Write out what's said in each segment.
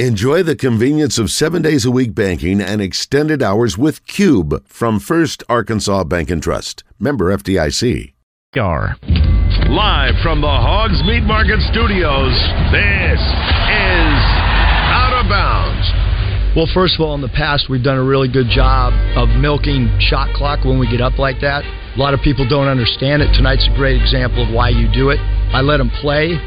Enjoy the convenience of seven days a week banking and extended hours with Cube from First Arkansas Bank and Trust. Member FDIC. Gar. Live from the Hogs Meat Market Studios, this is Out of Bounds. Well, first of all, in the past, we've done a really good job of milking shot clock when we get up like that. A lot of people don't understand it. Tonight's a great example of why you do it. I let them play.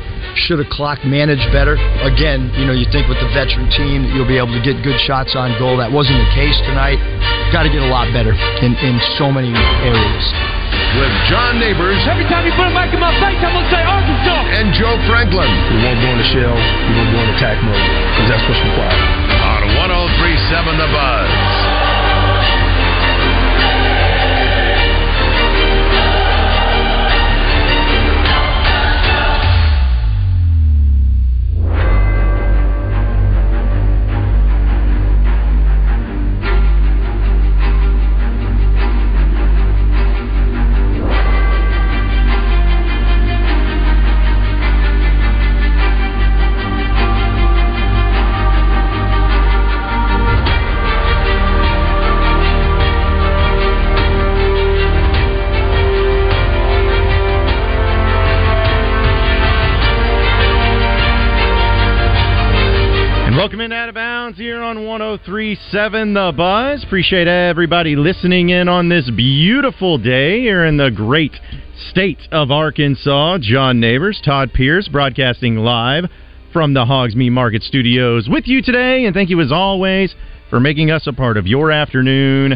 Should a clock manage better? Again, you know, you think with the veteran team that you'll be able to get good shots on goal. That wasn't the case tonight. Got to get a lot better in, in so many areas. With John Neighbors. Every time you put a mic in my face, I'm going to say Arkansas. And Joe Franklin. We won't go in the shell. We won't go in attack mode because that's what's required. On 1037 The Buzz. 1037 The Buzz. Appreciate everybody listening in on this beautiful day here in the great state of Arkansas. John Neighbors, Todd Pierce, broadcasting live from the Hogs Meat Market Studios with you today. And thank you as always for making us a part of your afternoon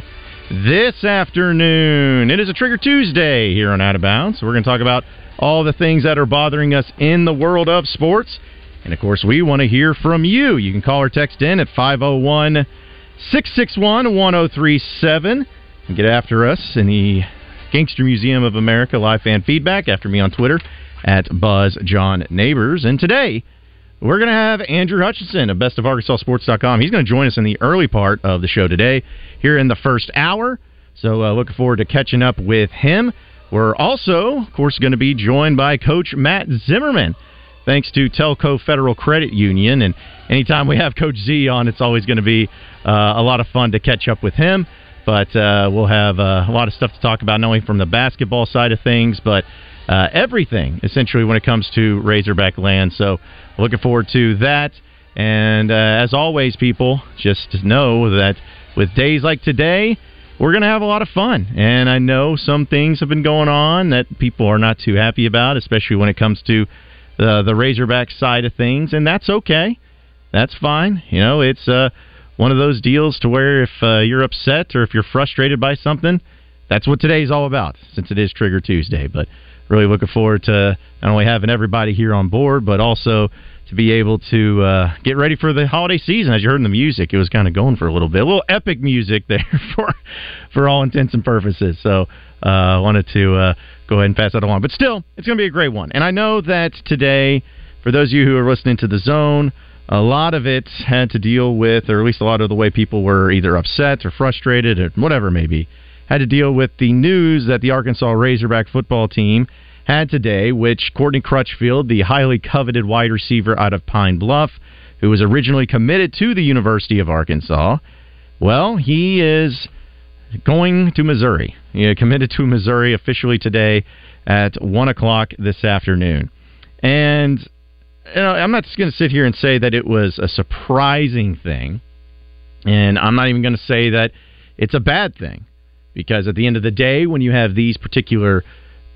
this afternoon. It is a Trigger Tuesday here on Out of Bounds. We're going to talk about all the things that are bothering us in the world of sports. And of course, we want to hear from you. You can call or text in at 501 661 1037 and get after us in the Gangster Museum of America live fan feedback after me on Twitter at Buzz John Neighbors. And today, we're going to have Andrew Hutchinson of bestofarkansassports.com. He's going to join us in the early part of the show today, here in the first hour. So, uh, looking forward to catching up with him. We're also, of course, going to be joined by Coach Matt Zimmerman thanks to Telcoe Federal Credit Union. And anytime we have Coach Z on, it's always going to be uh, a lot of fun to catch up with him. But uh, we'll have uh, a lot of stuff to talk about, not only from the basketball side of things, but uh, everything essentially when it comes to Razorback land. So looking forward to that. And uh, as always, people, just know that with days like today, we're going to have a lot of fun. And I know some things have been going on that people are not too happy about, especially when it comes to the the Razorback side of things, and that's okay. That's fine. You know, it's uh, one of those deals to where if uh, you're upset or if you're frustrated by something, that's what today's all about. Since it is Trigger Tuesday, but really looking forward to not only having everybody here on board, but also to be able to uh, get ready for the holiday season. As you heard in the music, it was kind of going for a little bit, a little epic music there for for all intents and purposes. So I uh, wanted to uh, go ahead and pass that along. But still, it's going to be a great one. And I know that today, for those of you who are listening to the zone, a lot of it had to deal with, or at least a lot of the way people were either upset or frustrated or whatever it may be, had to deal with the news that the Arkansas Razorback football team had today, which Courtney Crutchfield, the highly coveted wide receiver out of Pine Bluff, who was originally committed to the University of Arkansas, well, he is going to Missouri. He committed to Missouri officially today at 1 o'clock this afternoon. And you know, I'm not just going to sit here and say that it was a surprising thing. And I'm not even going to say that it's a bad thing. Because at the end of the day, when you have these particular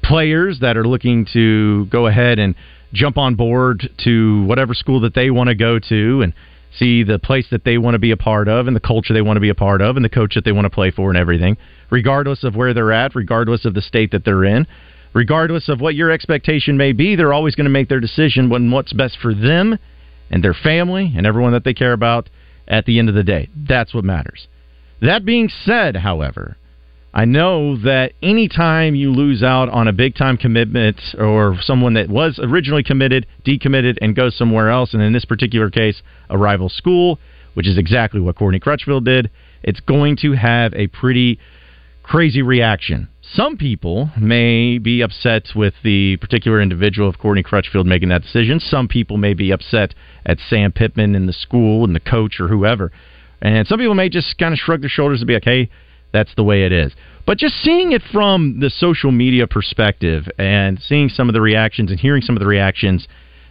players that are looking to go ahead and jump on board to whatever school that they want to go to and see the place that they want to be a part of and the culture they want to be a part of and the coach that they want to play for and everything, regardless of where they're at, regardless of the state that they're in, regardless of what your expectation may be, they're always going to make their decision on what's best for them and their family and everyone that they care about at the end of the day. That's what matters. That being said, however, I know that anytime you lose out on a big time commitment or someone that was originally committed, decommitted, and goes somewhere else, and in this particular case, a rival school, which is exactly what Courtney Crutchfield did, it's going to have a pretty crazy reaction. Some people may be upset with the particular individual of Courtney Crutchfield making that decision. Some people may be upset at Sam Pittman and the school and the coach or whoever. And some people may just kind of shrug their shoulders and be like, hey, that's the way it is. But just seeing it from the social media perspective and seeing some of the reactions and hearing some of the reactions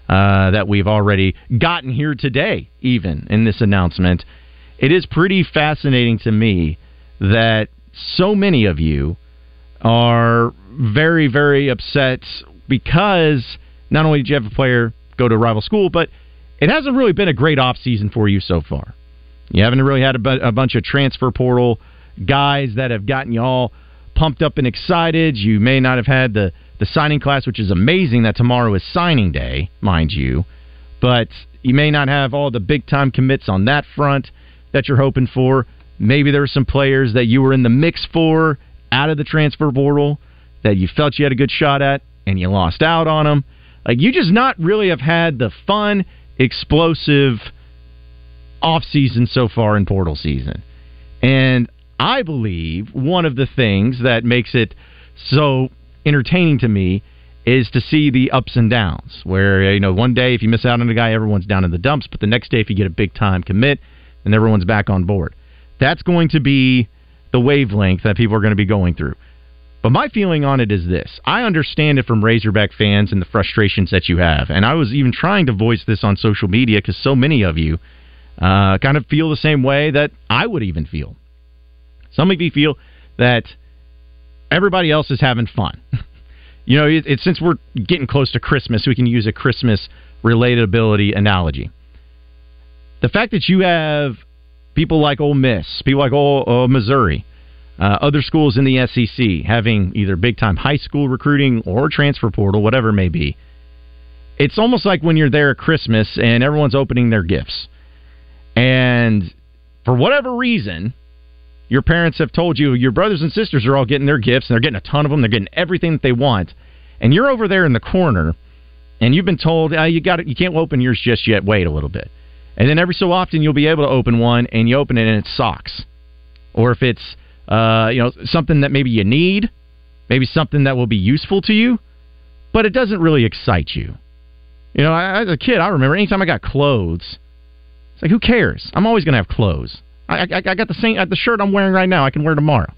uh, that we've already gotten here today, even in this announcement, it is pretty fascinating to me that so many of you are very, very upset because not only did you have a player go to a rival school, but it hasn't really been a great offseason for you so far. You haven't really had a, bu- a bunch of transfer portal guys that have gotten you all pumped up and excited. You may not have had the, the signing class, which is amazing that tomorrow is signing day, mind you. But you may not have all the big time commits on that front that you're hoping for. Maybe there are some players that you were in the mix for out of the transfer portal that you felt you had a good shot at and you lost out on them. Like you just not really have had the fun, explosive off season so far in portal season. And I believe one of the things that makes it so entertaining to me is to see the ups and downs. Where you know one day if you miss out on a guy, everyone's down in the dumps, but the next day if you get a big time commit, then everyone's back on board. That's going to be the wavelength that people are going to be going through. But my feeling on it is this I understand it from Razorback fans and the frustrations that you have. And I was even trying to voice this on social media because so many of you uh, kind of feel the same way that I would even feel. Some of you feel that everybody else is having fun. you know, it, since we're getting close to Christmas, we can use a Christmas relatability analogy. The fact that you have people like Ole Miss, people like Ole, uh, Missouri, uh, other schools in the SEC having either big time high school recruiting or transfer portal, whatever it may be. It's almost like when you're there at Christmas and everyone's opening their gifts. And for whatever reason, your parents have told you your brothers and sisters are all getting their gifts and they're getting a ton of them, they're getting everything that they want. And you're over there in the corner and you've been told, oh, you got it. you can't open yours just yet, wait a little bit. And then every so often you'll be able to open one and you open it and it's socks. Or if it's uh, you know, something that maybe you need, maybe something that will be useful to you, but it doesn't really excite you. You know, as a kid, I remember anytime I got clothes, it's like, who cares? I'm always going to have clothes. I, I, I got the same uh, the shirt I'm wearing right now. I can wear tomorrow.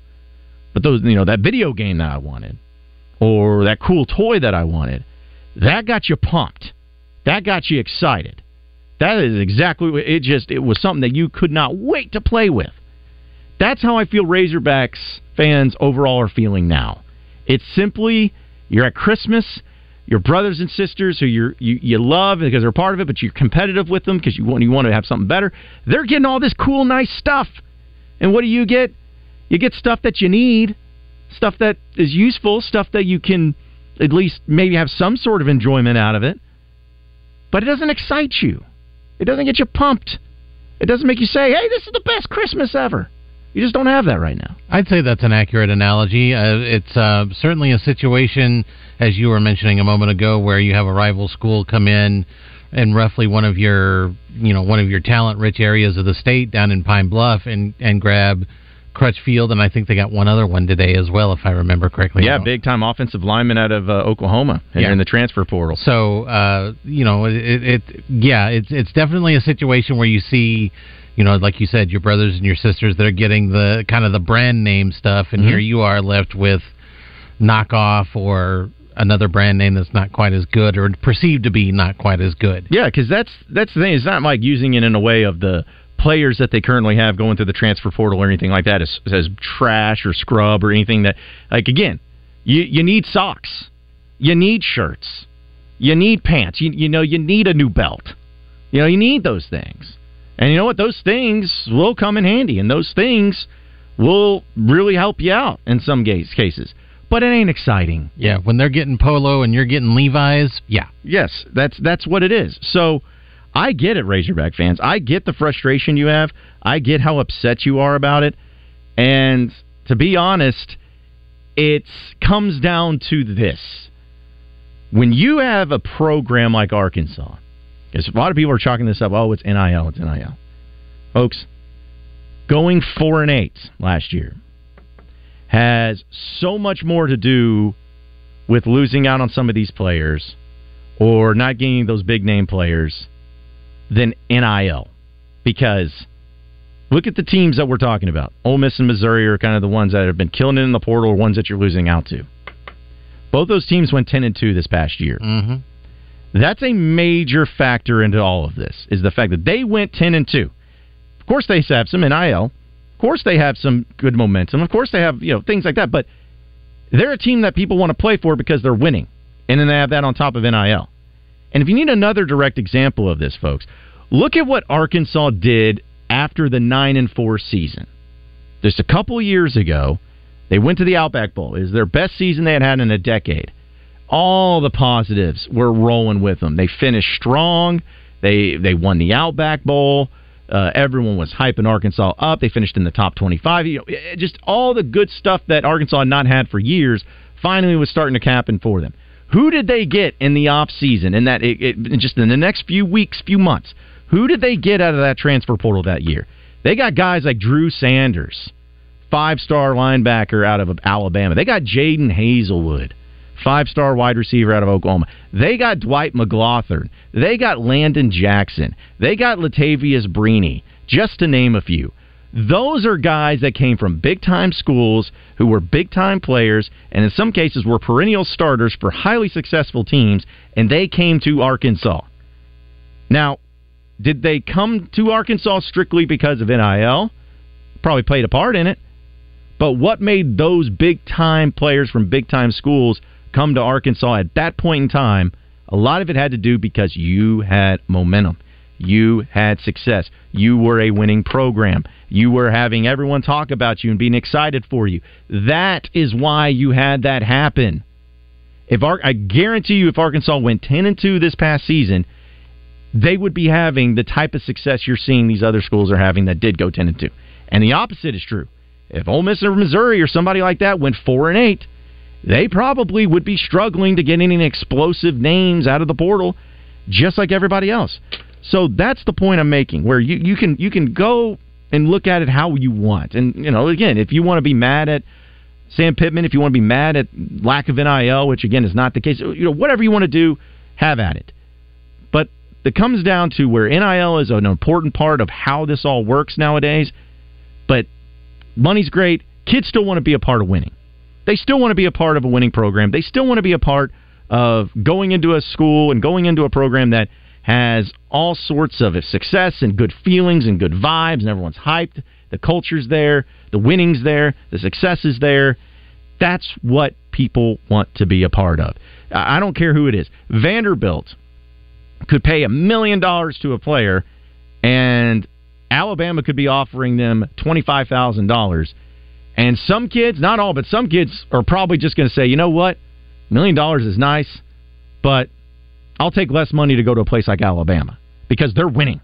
But those, you know, that video game that I wanted, or that cool toy that I wanted, that got you pumped. That got you excited. That is exactly what it just. It was something that you could not wait to play with. That's how I feel Razorbacks fans overall are feeling now. It's simply you're at Christmas, your brothers and sisters who you you love because they're part of it, but you're competitive with them because you want you want to have something better. They're getting all this cool, nice stuff, and what do you get? You get stuff that you need, stuff that is useful, stuff that you can at least maybe have some sort of enjoyment out of it. But it doesn't excite you. It doesn't get you pumped. It doesn't make you say, "Hey, this is the best Christmas ever." You just don't have that right now. I'd say that's an accurate analogy. Uh, it's uh, certainly a situation, as you were mentioning a moment ago, where you have a rival school come in in roughly one of your, you know, one of your talent-rich areas of the state down in Pine Bluff, and and grab Crutchfield, and I think they got one other one today as well, if I remember correctly. Yeah, big time offensive lineman out of uh, Oklahoma, and yeah. in the transfer portal. So, uh, you know, it, it, yeah, it's it's definitely a situation where you see you know, like you said, your brothers and your sisters, they're getting the kind of the brand name stuff, and mm-hmm. here you are left with knockoff or another brand name that's not quite as good or perceived to be not quite as good. Yeah, because that's that's the thing. It's not like using it in a way of the players that they currently have going through the transfer portal or anything like that as, as trash or scrub or anything that like again, you you need socks, you need shirts, you need pants, you you know you need a new belt, you know you need those things. And you know what? Those things will come in handy, and those things will really help you out in some cases. But it ain't exciting. Yeah, when they're getting polo and you're getting Levi's, yeah. Yes, that's that's what it is. So I get it, Razorback fans. I get the frustration you have. I get how upset you are about it. And to be honest, it comes down to this. When you have a program like Arkansas a lot of people are chalking this up. Oh, it's NIL. It's NIL. Folks, going four and eight last year, has so much more to do with losing out on some of these players or not getting those big name players than NIL. Because look at the teams that we're talking about. Ole Miss and Missouri are kind of the ones that have been killing it in the portal or ones that you're losing out to. Both those teams went 10 and 2 this past year. Mm-hmm. That's a major factor into all of this is the fact that they went 10 and 2. Of course they have some NIL. Of course they have some good momentum. Of course they have, you know, things like that, but they're a team that people want to play for because they're winning. And then they have that on top of NIL. And if you need another direct example of this, folks, look at what Arkansas did after the 9 and 4 season. Just a couple years ago, they went to the Outback Bowl. It was their best season they had had in a decade all the positives were rolling with them. They finished strong. They they won the Outback Bowl. Uh, everyone was hyping Arkansas up. They finished in the top 25. You know, just all the good stuff that Arkansas had not had for years finally was starting to happen for them. Who did they get in the off season? In that, it, it, just in the next few weeks, few months, who did they get out of that transfer portal that year? They got guys like Drew Sanders, five star linebacker out of Alabama. They got Jadon Haselwood five star wide receiver out of Oklahoma. They got Dwight McGlothern. They got Landon Jackson. They got Latavious Brini, just to name a few. Those are guys that came from big time schools who were big time players and in some cases were perennial starters for highly successful teams, and they came to Arkansas. Now, did they come to Arkansas strictly because of NIL? Probably played a part in it. But what made those big time players from big time schools come to Arkansas at that point in time, a lot of it had to do because you had momentum. You had success. You were a winning program. You were having everyone talk about you and being excited for you. That is why you had that happen. If Ar- I guarantee you, if Arkansas went ten and two this past season, they would be having the type of success you're seeing these other schools are having that did go ten and two. And the opposite is true. If Ole Miss or Missouri or somebody like that went four and eight, they probably would be struggling to get any explosive names out of the portal, just like everybody else. So that's the point I'm making, where you, you can you can go and look at it how you want, and you know, again, if you want to be mad at Sam Pittman, if you want to be mad at lack of NIL, which again is not the case, you know, whatever you want to do, have at it. But it comes down to where NIL is an important part of how this all works nowadays. But money's great. Kids still want to be a part of winning. They still want to be a part of a winning program. They still want to be a part of going into a school and going into a program that has all sorts of success and good feelings and good vibes, and everyone's hyped. The culture's there, the winning's there, the success is there. That's what people want to be a part of. I don't care who it is. Vanderbilt could pay a million dollars to a player, and Alabama could be offering them $25,000 and some kids, not all, but some kids are probably just going to say, you know what? Million dollars is nice, but I'll take less money to go to a place like Alabama because they're winning.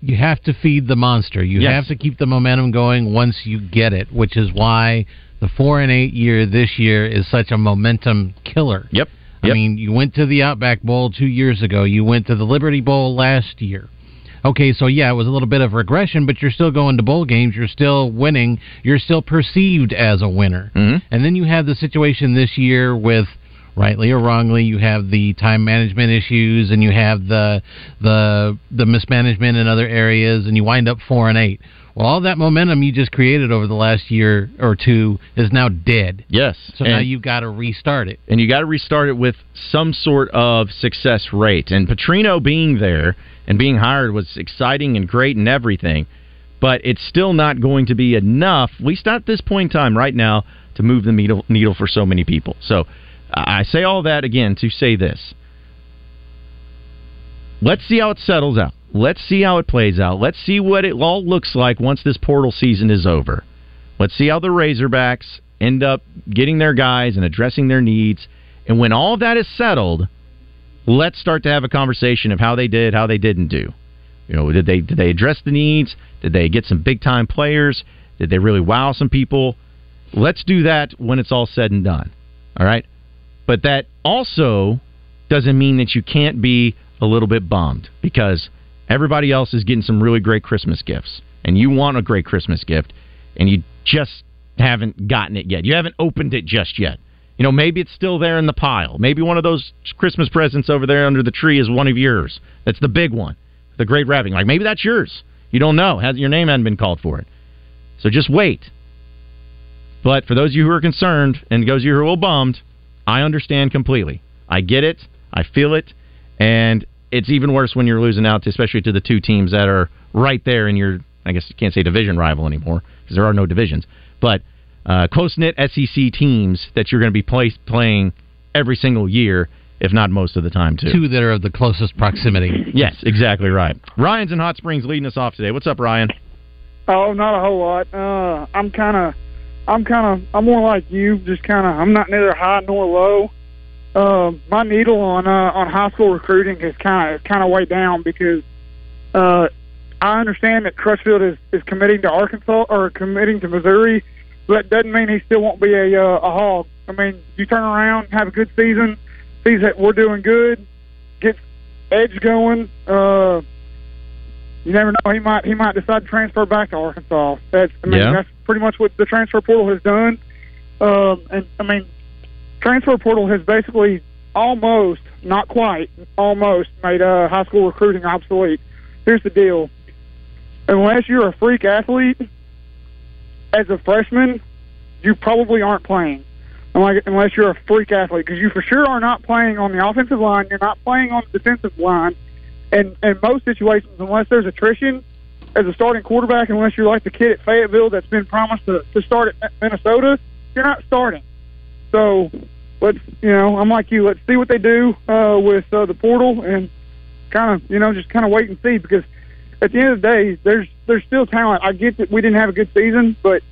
You have to feed the monster. You yes. have to keep the momentum going once you get it, which is why the four and eight year this year is such a momentum killer. Yep. I mean, you went to the Outback Bowl two years ago. You went to the Liberty Bowl last year. Okay, so yeah, it was a little bit of regression, but you're still going to bowl games. You're still winning. You're still perceived as a winner. Mm-hmm. And then you have the situation this year with rightly or wrongly, you have the time management issues, and you have the the the mismanagement in other areas, and you wind up four and eight. Well, all that momentum you just created over the last year or two is now dead. Yes. So now you've got to restart it, and you got to restart it with some sort of success rate. And Petrino being there and being hired was exciting and great and everything, but it's still not going to be enough, at least at this point in time right now, to move the needle, needle for so many people. So I say all that again to say this. Let's see how it settles out. Let's see how it plays out. Let's see what it all looks like once this portal season is over. Let's see how the Razorbacks end up getting their guys and addressing their needs. And when all that is settled, let's start to have a conversation of how they did, how they didn't do. You know, did they did they address the needs? Did they get some big time players? Did they really wow some people? Let's do that when it's all said and done. All right? But that also doesn't mean that you can't be a little bit bummed because everybody else is getting some really great Christmas gifts and you want a great Christmas gift and you just haven't gotten it yet. You haven't opened it just yet. You know, maybe it's still there in the pile. Maybe one of those Christmas presents over there under the tree is one of yours. That's the big one, the great wrapping. Like maybe that's yours. You don't know. Your name hadn't been called for it. So just wait. But for those of you who are concerned and those of you who are a little bummed, I understand completely. I get it. I feel it. And it's even worse when you're losing out, especially to the two teams that are right there in your, I guess you can't say division rival anymore because there are no divisions, but uh, close knit SEC teams that you're going to be play, playing every single year, if not most of the time, too. Two that are of the closest proximity. yes, exactly right. Ryan's in Hot Springs leading us off today. What's up, Ryan? Oh, not a whole lot. Uh, I'm kind of, I'm kind of, I'm more like you. Just kind of, I'm not neither high nor low. Uh, my needle on uh, on high school recruiting is kind of kind of way down because uh, I understand that Crutchfield is is committing to Arkansas or committing to Missouri, but that doesn't mean he still won't be a uh, a hog. I mean, you turn around, have a good season, sees that we're doing good, gets edge going. Uh, you never know. He might he might decide to transfer back to Arkansas. That's I mean Yeah. that's pretty much what the transfer portal has done. Um, and I mean, transfer portal has basically almost, not quite, almost made uh, high school recruiting obsolete. Here's the deal: unless you're a freak athlete, as a freshman, you probably aren't playing. Unless you're a freak athlete, because you for sure are not playing on the offensive line. You're not playing on the defensive line and in most situations, unless there's attrition as a starting quarterback, unless you're like the kid at Fayetteville that's been promised to, to start at Minnesota, you're not starting. So let's, you know, I'm like you. Let's see what they do uh, with uh, the portal and kind of, you know, just kind of wait and see because at the end of the day, there's there's still talent. I get that we didn't have a good season, but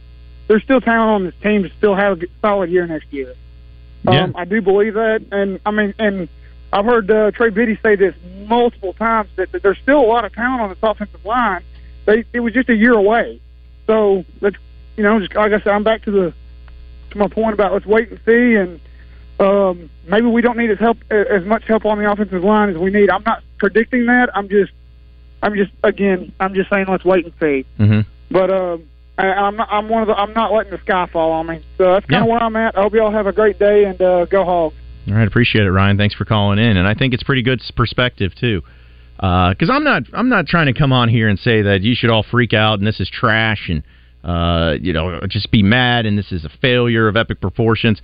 there's still talent on this team to still have a solid year next year. Yeah. Um, I do believe that, and I mean, and I've heard uh, Trey Biddy say this multiple times that, that there's still a lot of talent on this offensive line. They it was just a year away, so let's you know, just like I said, I'm back to the to my point about let's wait and see, and um, maybe we don't need as help as much help on the offensive line as we need. I'm not predicting that. I'm just I'm just again I'm just saying let's wait and see. Mm-hmm. But um, I, I'm not, I'm one of the I'm not letting the sky fall on me. So that's kind of Yeah. where I'm at. I hope y'all have a great day and uh, go Hogs. All right, appreciate it, Ryan. Thanks for calling in, and I think it's pretty good s- perspective too. Because I'm not, I'm not trying to come on here and say that you should all freak out and this is trash and uh, you know just be mad and this is a failure of epic proportions.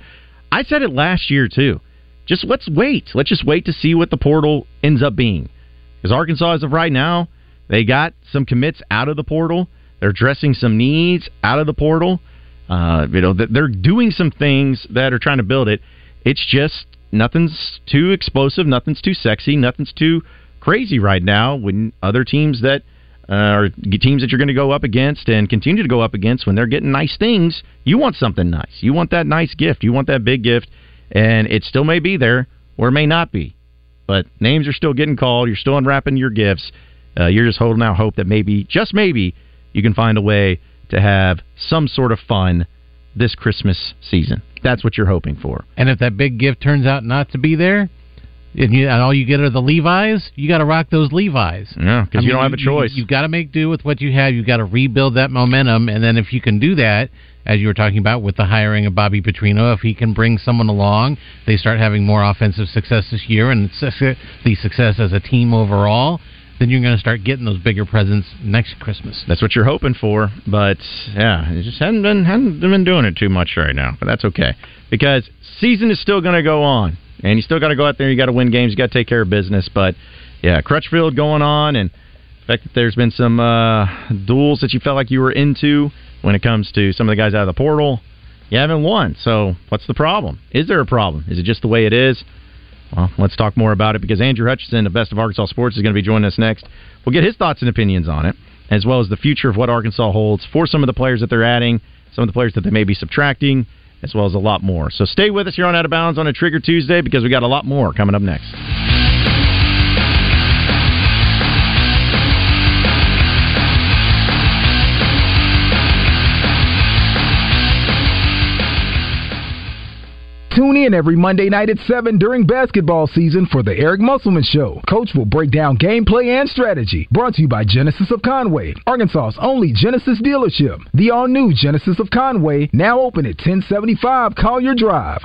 I said it last year too. Just let's wait. Let's just wait to see what the portal ends up being. Because Arkansas, as of right now, they got some commits out of the portal. They're addressing some needs out of the portal. Uh, you know, th- they're doing some things that are trying to build it. It's just nothing's too explosive, nothing's too sexy, nothing's too crazy right now. When other teams that uh, are teams that you're going to go up against and continue to go up against, when they're getting nice things, you want something nice. You want that nice gift. You want that big gift, and it still may be there or may not be. But names are still getting called. You're still unwrapping your gifts. Uh, you're just holding out hope that maybe, just maybe, you can find a way to have some sort of fun this Christmas season. That's what you're hoping for. And if that big gift turns out not to be there, and, you, and all you get are the Levi's, you got to rock those Levi's. Yeah, because I you mean, don't have a choice. You, have got to make do with what you have. You've got to rebuild that momentum, and then if you can do that, as you were talking about with the hiring of Bobby Petrino, if he can bring someone along, they start having more offensive success this year, and the success as a team overall. Then you're going to start getting those bigger presents next Christmas. That's what you're hoping for, but yeah, it just hadn't been hadn't been doing it too much right now. But that's okay because season is still going to go on, and you still got to go out there. You got to win games. You got to take care of business. But yeah, Crutchfield going on, and the fact that there's been some uh, duels that you felt like you were into when it comes to some of the guys out of the portal. You haven't won, so what's the problem? Is there a problem? Is it just the way it is? Well, let's talk more about it because Andrew Hutchinson of Best of Arkansas Sports is going to be joining us next. We'll get his thoughts and opinions on it, as well as the future of what Arkansas holds for some of the players that they're adding, some of the players that they may be subtracting, as well as a lot more. So stay with us here on Out of Bounds on a Trigger Tuesday because we got a lot more coming up next. Tune in every Monday night at 7 during basketball season for the Eric Musselman Show. Coach will break down gameplay and strategy. Brought to you by Genesis of Conway, Arkansas's only Genesis dealership. The all new Genesis of Conway, now open at 1075 Collier Drive.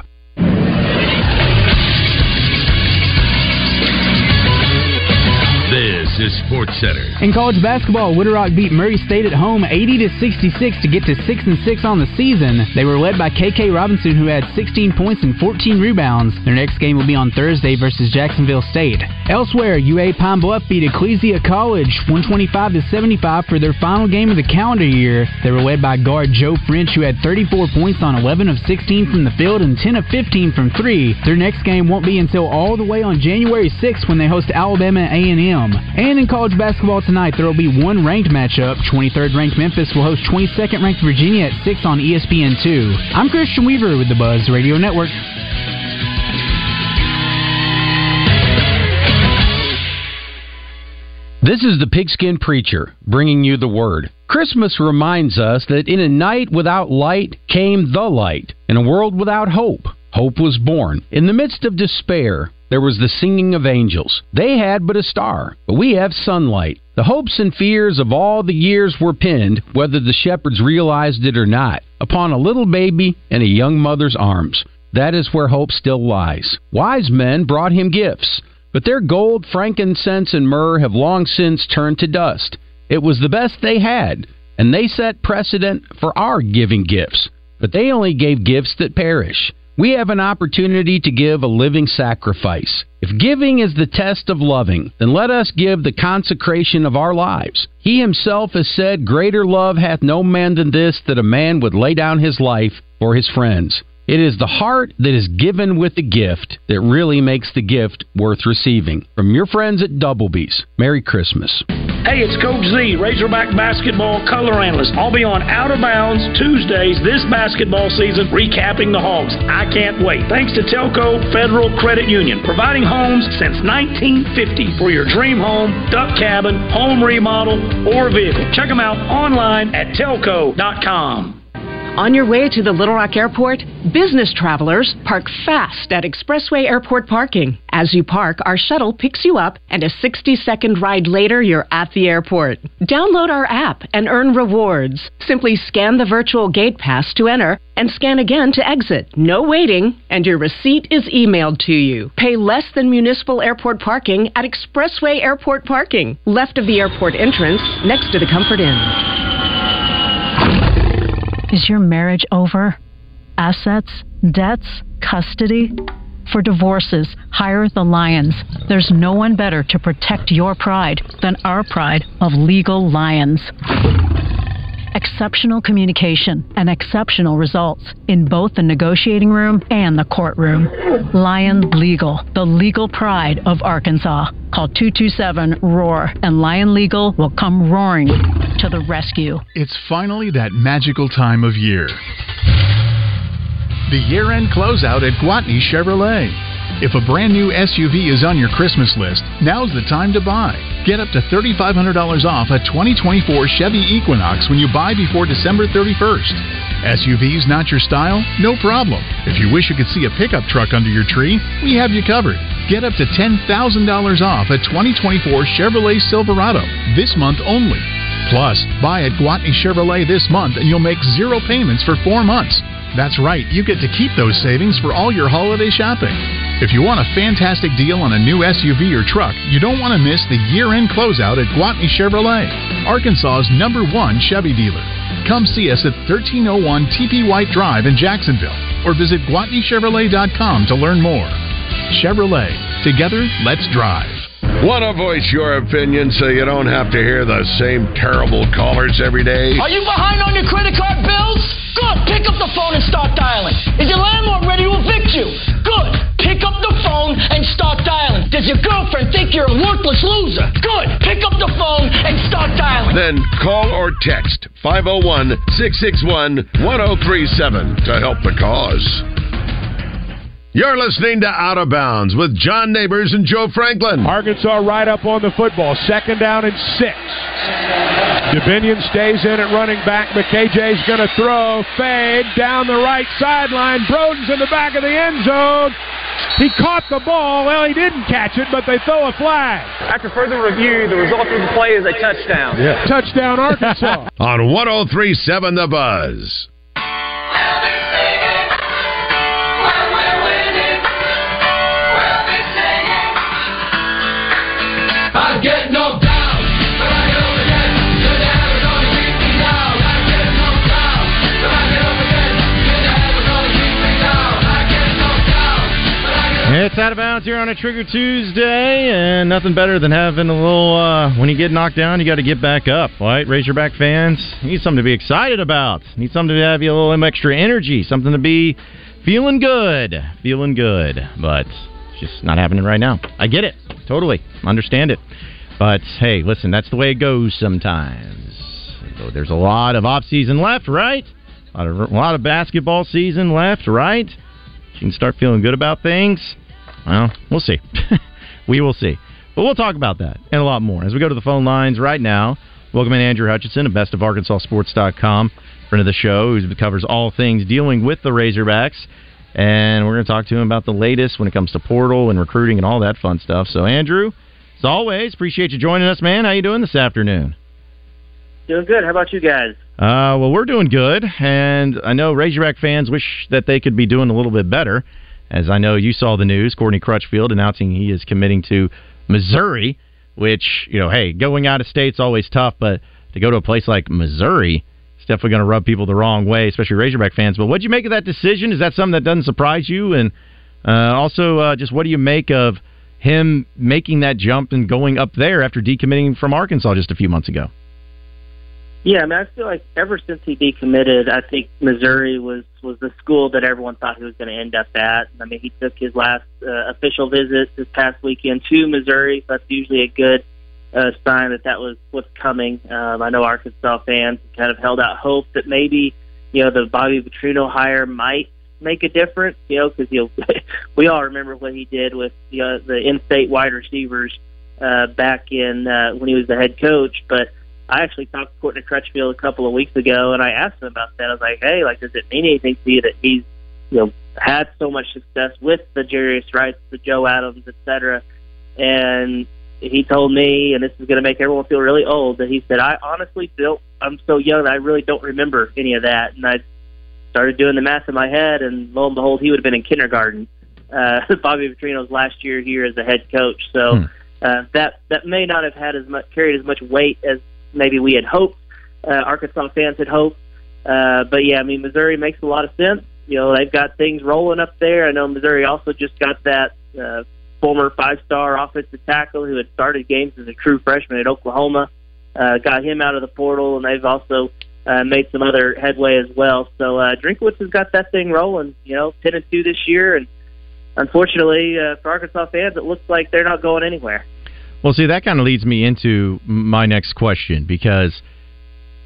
Is Sports Center. In college basketball, Little Rock beat Murray State at home 80 to 66 to get to 6 and 6 on the season. They were led by KK Robinson who had 16 points and 14 rebounds. Their next game will be on Thursday versus Jacksonville State. Elsewhere, UA Pine Bluff beat Ecclesia College 125 to 75 for their final game of the calendar year. They were led by guard Joe French who had 34 points on 11 of 16 from the field and 10 of 15 from 3. Their next game won't be until all the way on January 6th when they host Alabama A&M. And in college basketball tonight, there will be one ranked matchup. 23rd ranked Memphis will host 22nd ranked Virginia at 6 on ESPN2. I'm Christian Weaver with the Buzz Radio Network. This is the Pigskin Preacher bringing you the word. Christmas reminds us that in a night without light came the light. In a world without hope, hope was born. In the midst of despair, there was the singing of angels. They had but a star, but we have sunlight. The hopes and fears of all the years were pinned, whether the shepherds realized it or not, upon a little baby in a young mother's arms. That is where hope still lies. Wise men brought him gifts, but their gold, frankincense, and myrrh have long since turned to dust. It was the best they had, and they set precedent for our giving gifts. But they only gave gifts that perish. We have an opportunity to give a living sacrifice. If giving is the test of loving, then let us give the consecration of our lives. He himself has said, Greater love hath no man than this, that a man would lay down his life for his friends. It is the heart that is given with the gift that really makes the gift worth receiving. From your friends at Doublebees, Merry Christmas. Hey, it's Coach Z, Razorback basketball color analyst. I'll be on Out of Bounds Tuesdays this basketball season, recapping the Hogs. I can't wait. Thanks to Telcoe Federal Credit Union, providing homes since 1950 for your dream home, duck cabin, home remodel, or vehicle. Check them out online at telcoe.com. On your way to the Little Rock Airport, business travelers park fast at Expressway Airport parking. As you park, our shuttle picks you up, and a 60 second ride later, you're at the airport. Download our app and earn rewards. Simply scan the virtual gate pass to enter and scan again to exit. No waiting, and your receipt is emailed to you. Pay less than municipal airport parking at Expressway Airport parking, left of the airport entrance, next to the Comfort Inn. Is your marriage over? Assets, debts, custody? For divorces, hire the Lions. There's no one better to protect your pride than our pride of Legal Lions. Exceptional communication and exceptional results in both the negotiating room and the courtroom. Lion Legal, the legal pride of Arkansas. Call 227 ROAR and Lion Legal will come roaring to the rescue. It's finally that magical time of year. The year end closeout at Gwatney Chevrolet. If a brand new SUV is on your Christmas list, now's the time to buy. Get up to $3,500 off a 2024 Chevy Equinox when you buy before December 31st. SUVs not your style? No problem. If you wish you could see a pickup truck under your tree, we have you covered. Get up to $10,000 off a 2024 Chevrolet Silverado this month only. Plus, buy at Gwatney Chevrolet this month and you'll make zero payments for four months. That's right, you get to keep those savings for all your holiday shopping. If you want a fantastic deal on a new SUV or truck, you don't want to miss the year end closeout at Gwatney Chevrolet, Arkansas's number one Chevy dealer. Come see us at 1301 TP White Drive in Jacksonville or visit GwatneyChevrolet.com to learn more. Chevrolet, together, let's drive. Want to voice your opinion so you don't have to hear the same terrible callers every day? Are you behind on your credit card bills? Good. Pick up the phone and start dialing. Is your landlord ready to evict you? Good. Pick up the phone and start dialing. Does your girlfriend think you're a worthless loser? Good. Pick up the phone and start dialing. Then call or text 501 661 1037 to help the cause. You're listening to Out of Bounds with John Neighbors and Joe Franklin. Arkansas right up on the football. Second down and six. Dubinion stays in at running back, but KJ's going to throw. Fade down the right sideline. Broden's in the back of the end zone. He caught the ball. Well, he didn't catch it, but they throw a flag. After further review, the result of the play is a touchdown. Yeah. Touchdown, Arkansas. On 1037 The Buzz. Out of bounds here on a Trigger Tuesday, and nothing better than having a little. Uh, when you get knocked down, you got to get back up, right? Razorback fans need something to be excited about. Need something to have you a little extra energy, something to be feeling good, feeling good. But it's just not happening right now. I get it, totally, understand it. But hey, listen, that's the way it goes sometimes. So there's a lot of off season left, right? A lot of, a lot of basketball season left, right? You can start feeling good about things. Well, we'll see. we will see. But we'll talk about that and a lot more as we go to the phone lines right now. Welcome in Andrew Hutchinson of bestofarkansassports.com, friend of the show who covers all things dealing with the Razorbacks. And we're going to talk to him about the latest when it comes to portal and recruiting and all that fun stuff. So, Andrew, as always, appreciate you joining us, man. How you doing this afternoon? Doing good. How about you guys? Uh, well, we're doing good, and I know Razorback fans wish that they could be doing a little bit better. As I know you saw the news, Courtney Crutchfield announcing he is committing to Missouri, which, you know, hey, going out of state's always tough, but to go to a place like Missouri, it's definitely going to rub people the wrong way, especially Razorback fans. But what'd you make of that decision? Is that something that doesn't surprise you? And uh, also, uh, just what do you make of him making that jump and going up there after decommitting from Arkansas just a few months ago? Yeah, I mean, I feel like ever since he decommitted, I think Missouri was was the school that everyone thought he was going to end up at. I mean, he took his last uh, official visit this past weekend to Missouri. So that's usually a good uh, sign that that was what's coming. Um, I know Arkansas fans kind of held out hope that maybe you know the Bobby Petrino hire might make a difference. You know, because you know we all remember what he did with the uh, the in-state wide receivers uh, back in uh, when he was the head coach, but I actually talked to Courtney Crutchfield a couple of weeks ago, and I asked him about that. I was like, "Hey, like, does it mean anything to you that he's, you know, had so much success with the Jarius Wright's, the Joe Adams, et cetera?" And he told me, and this is going to make everyone feel really old, that he said, "I honestly feel I'm so young I really don't remember any of that." And I started doing the math in my head, and lo and behold, he would have been in kindergarten. Uh, Bobby Petrino's last year here as a head coach, so. Hmm. Uh, that that may not have had as much carried as much weight as maybe we had hoped. Uh, Arkansas fans had hoped. Uh, but yeah, I mean, Missouri makes a lot of sense. You know, they've got things rolling up there. I know Missouri also just got that uh, former five-star offensive tackle who had started games as a true freshman at Oklahoma. Uh, got him out of the portal, and they've also uh, made some other headway as well. So uh, Drinkwitz has got that thing rolling. You know, ten and two this year, and unfortunately uh, for Arkansas fans, it looks like they're not going anywhere. Well, see, that kind of leads me into my next question because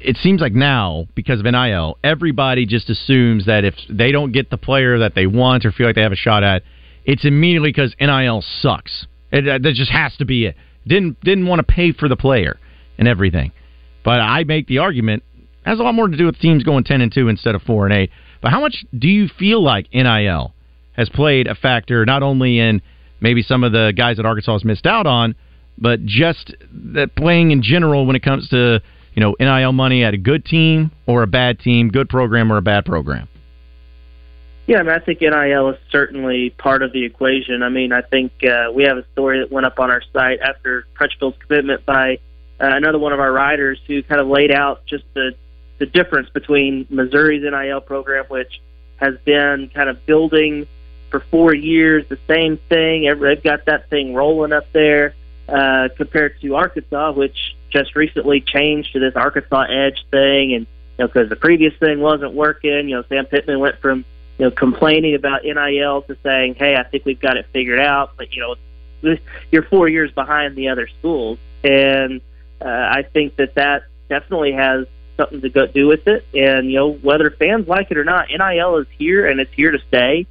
it seems like now, because of NIL, everybody just assumes that if they don't get the player that they want or feel like they have a shot at, it's immediately because NIL sucks. It, uh, that just has to be it. Didn't didn't want to pay for the player and everything. But I make the argument it has a lot more to do with teams going ten and two instead of four and eight. But how much do you feel like NIL has played a factor not only in maybe some of the guys that Arkansas has missed out on, but just that playing in general when it comes to you know NIL money at a good team or a bad team, good program or a bad program. Yeah, I mean, I think NIL is certainly part of the equation. I mean, I think uh, we have a story that went up on our site after Crutchfield's commitment by uh, another one of our writers who kind of laid out just the the difference between Missouri's NIL program, which has been kind of building for four years, the same thing. They've got that thing rolling up there uh, compared to Arkansas, which just recently changed to this Arkansas Edge thing, and you know because the previous thing wasn't working. You know, Sam Pittman went from you know complaining about NIL to saying, "Hey, I think we've got it figured out," but you know, you're four years behind the other schools, and uh, I think that that definitely has something to go do with it. And you know, whether fans like it or not, NIL is here and it's here to stay,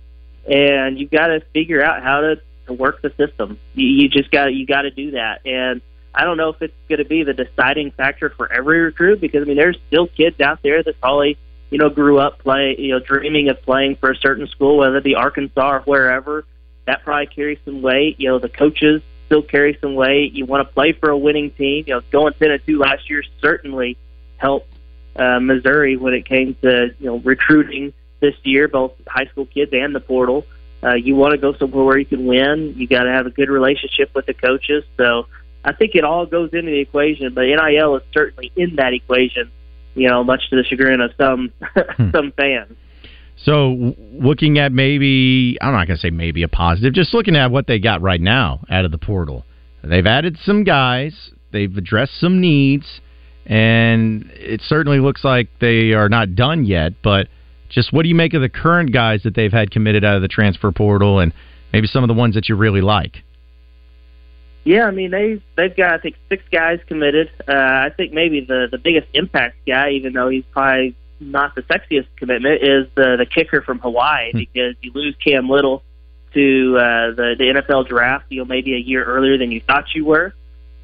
and you've got to figure out how to to work the system. You, you just got you got to do that. And I don't know if it's going to be the deciding factor for every recruit because I mean there's still kids out there that probably you know grew up play you know dreaming of playing for a certain school, whether it be Arkansas or wherever. That probably carries some weight. You know the coaches still carry some weight. You want to play for a winning team. You know going ten and two last year certainly helped uh, Missouri when it came to you know recruiting this year, both high school kids and the portal. Uh, you want to go somewhere where you can win. You got to have a good relationship with the coaches. So I think it all goes into the equation, but NIL is certainly in that equation. You know, much to the chagrin of some Hmm. some fans. So, looking at maybe, I'm not going to say maybe a positive, just looking at what they got right now out of the portal. They've added some guys, they've addressed some needs, and it certainly looks like they are not done yet. But just what do you make of the current guys that they've had committed out of the transfer portal and maybe some of the ones that you really like? Yeah, I mean they've they've got I think six guys committed. Uh, I think maybe the the biggest impact guy, even though he's probably not the sexiest commitment, is the the kicker from Hawaii because you lose Cam Little to uh, the the NFL draft, you know, maybe a year earlier than you thought you were,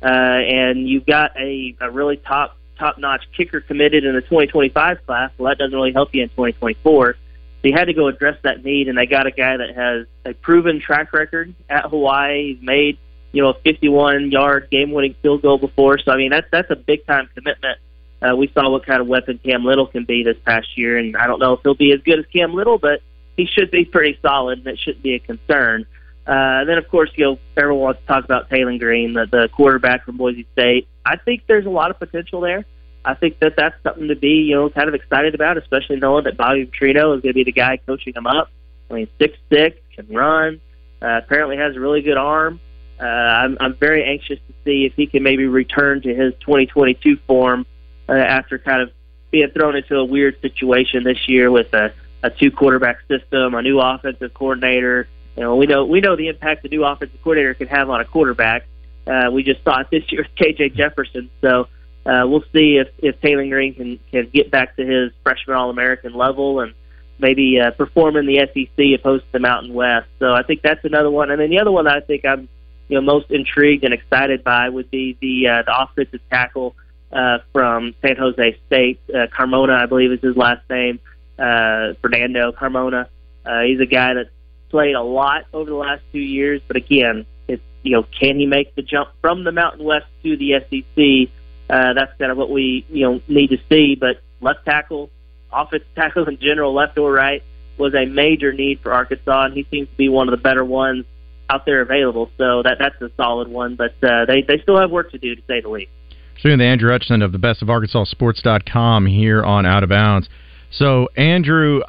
uh, and you've got a a really top top notch kicker committed in the 2025 class. Well, that doesn't really help you in 2024. So you had to go address that need, and they got a guy that has a proven track record at Hawaii. He's made you know a 51 yard game winning field goal before. So I mean that's that's a big time commitment. Uh, we saw what kind of weapon Cam Little can be this past year, and I don't know if he'll be as good as Cam Little, but he should be pretty solid, and it shouldn't be a concern. Uh, then, of course, you know, everyone wants to talk about Taylen Green, the, the quarterback from Boise State. I think there's a lot of potential there. I think that that's something to be, you know, kind of excited about, especially knowing that Bobby Petrino is going to be the guy coaching him up. I mean, six six, can run, uh, apparently has a really good arm. Uh, I'm, I'm very anxious to see if he can maybe return to his 2022 form uh, after kind of being thrown into a weird situation this year with a, a two quarterback system, a new offensive coordinator. You know, we know we know the impact the new offensive coordinator can have on a quarterback. Uh, we just saw it this year with KJ Jefferson. So uh, we'll see if if Taylen Green can can get back to his freshman All American level and maybe uh, perform in the SEC opposed to the Mountain West. So I think that's another one. And then the other one that I think I'm you know most intrigued and excited by would be the uh, the offensive tackle uh, from San Jose State, uh, Carmona, I believe is his last name, uh, Fernando Carmona. Uh, he's a guy that's played a lot over the last two years, but again, it's you know, can he make the jump from the Mountain West to the SEC? Uh, that's kind of what we you know need to see. But left tackle, offensive tackle in general, left or right, was a major need for Arkansas, and he seems to be one of the better ones out there available. So that that's a solid one, but uh, they they still have work to do to say the least. Speaking to Andrew Hutchison of the best of Arkansas Sports.com here on Out of Bounds. So, Andrew,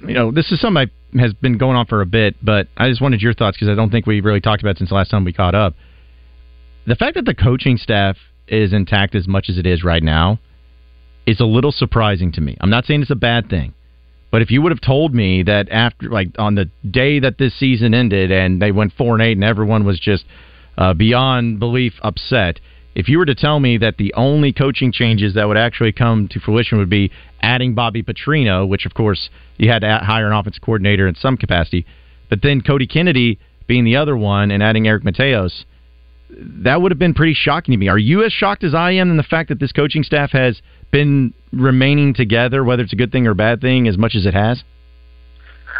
you know, this is something that has been going on for a bit, but I just wanted your thoughts because I don't think we really talked about it since the last time we caught up. The fact that the coaching staff is intact as much as it is right now is a little surprising to me. I'm not saying it's a bad thing, but if you would have told me that after, like, on the day that this season ended and they went four and eight and everyone was just uh, beyond belief upset, if you were to tell me that the only coaching changes that would actually come to fruition would be adding Bobby Petrino, which of course you had to hire an offensive coordinator in some capacity, but then Cody Kennedy being the other one and adding Eric Mateos, that would have been pretty shocking to me. Are you as shocked as I am in the fact that this coaching staff has been remaining together, whether it's a good thing or a bad thing, as much as it has?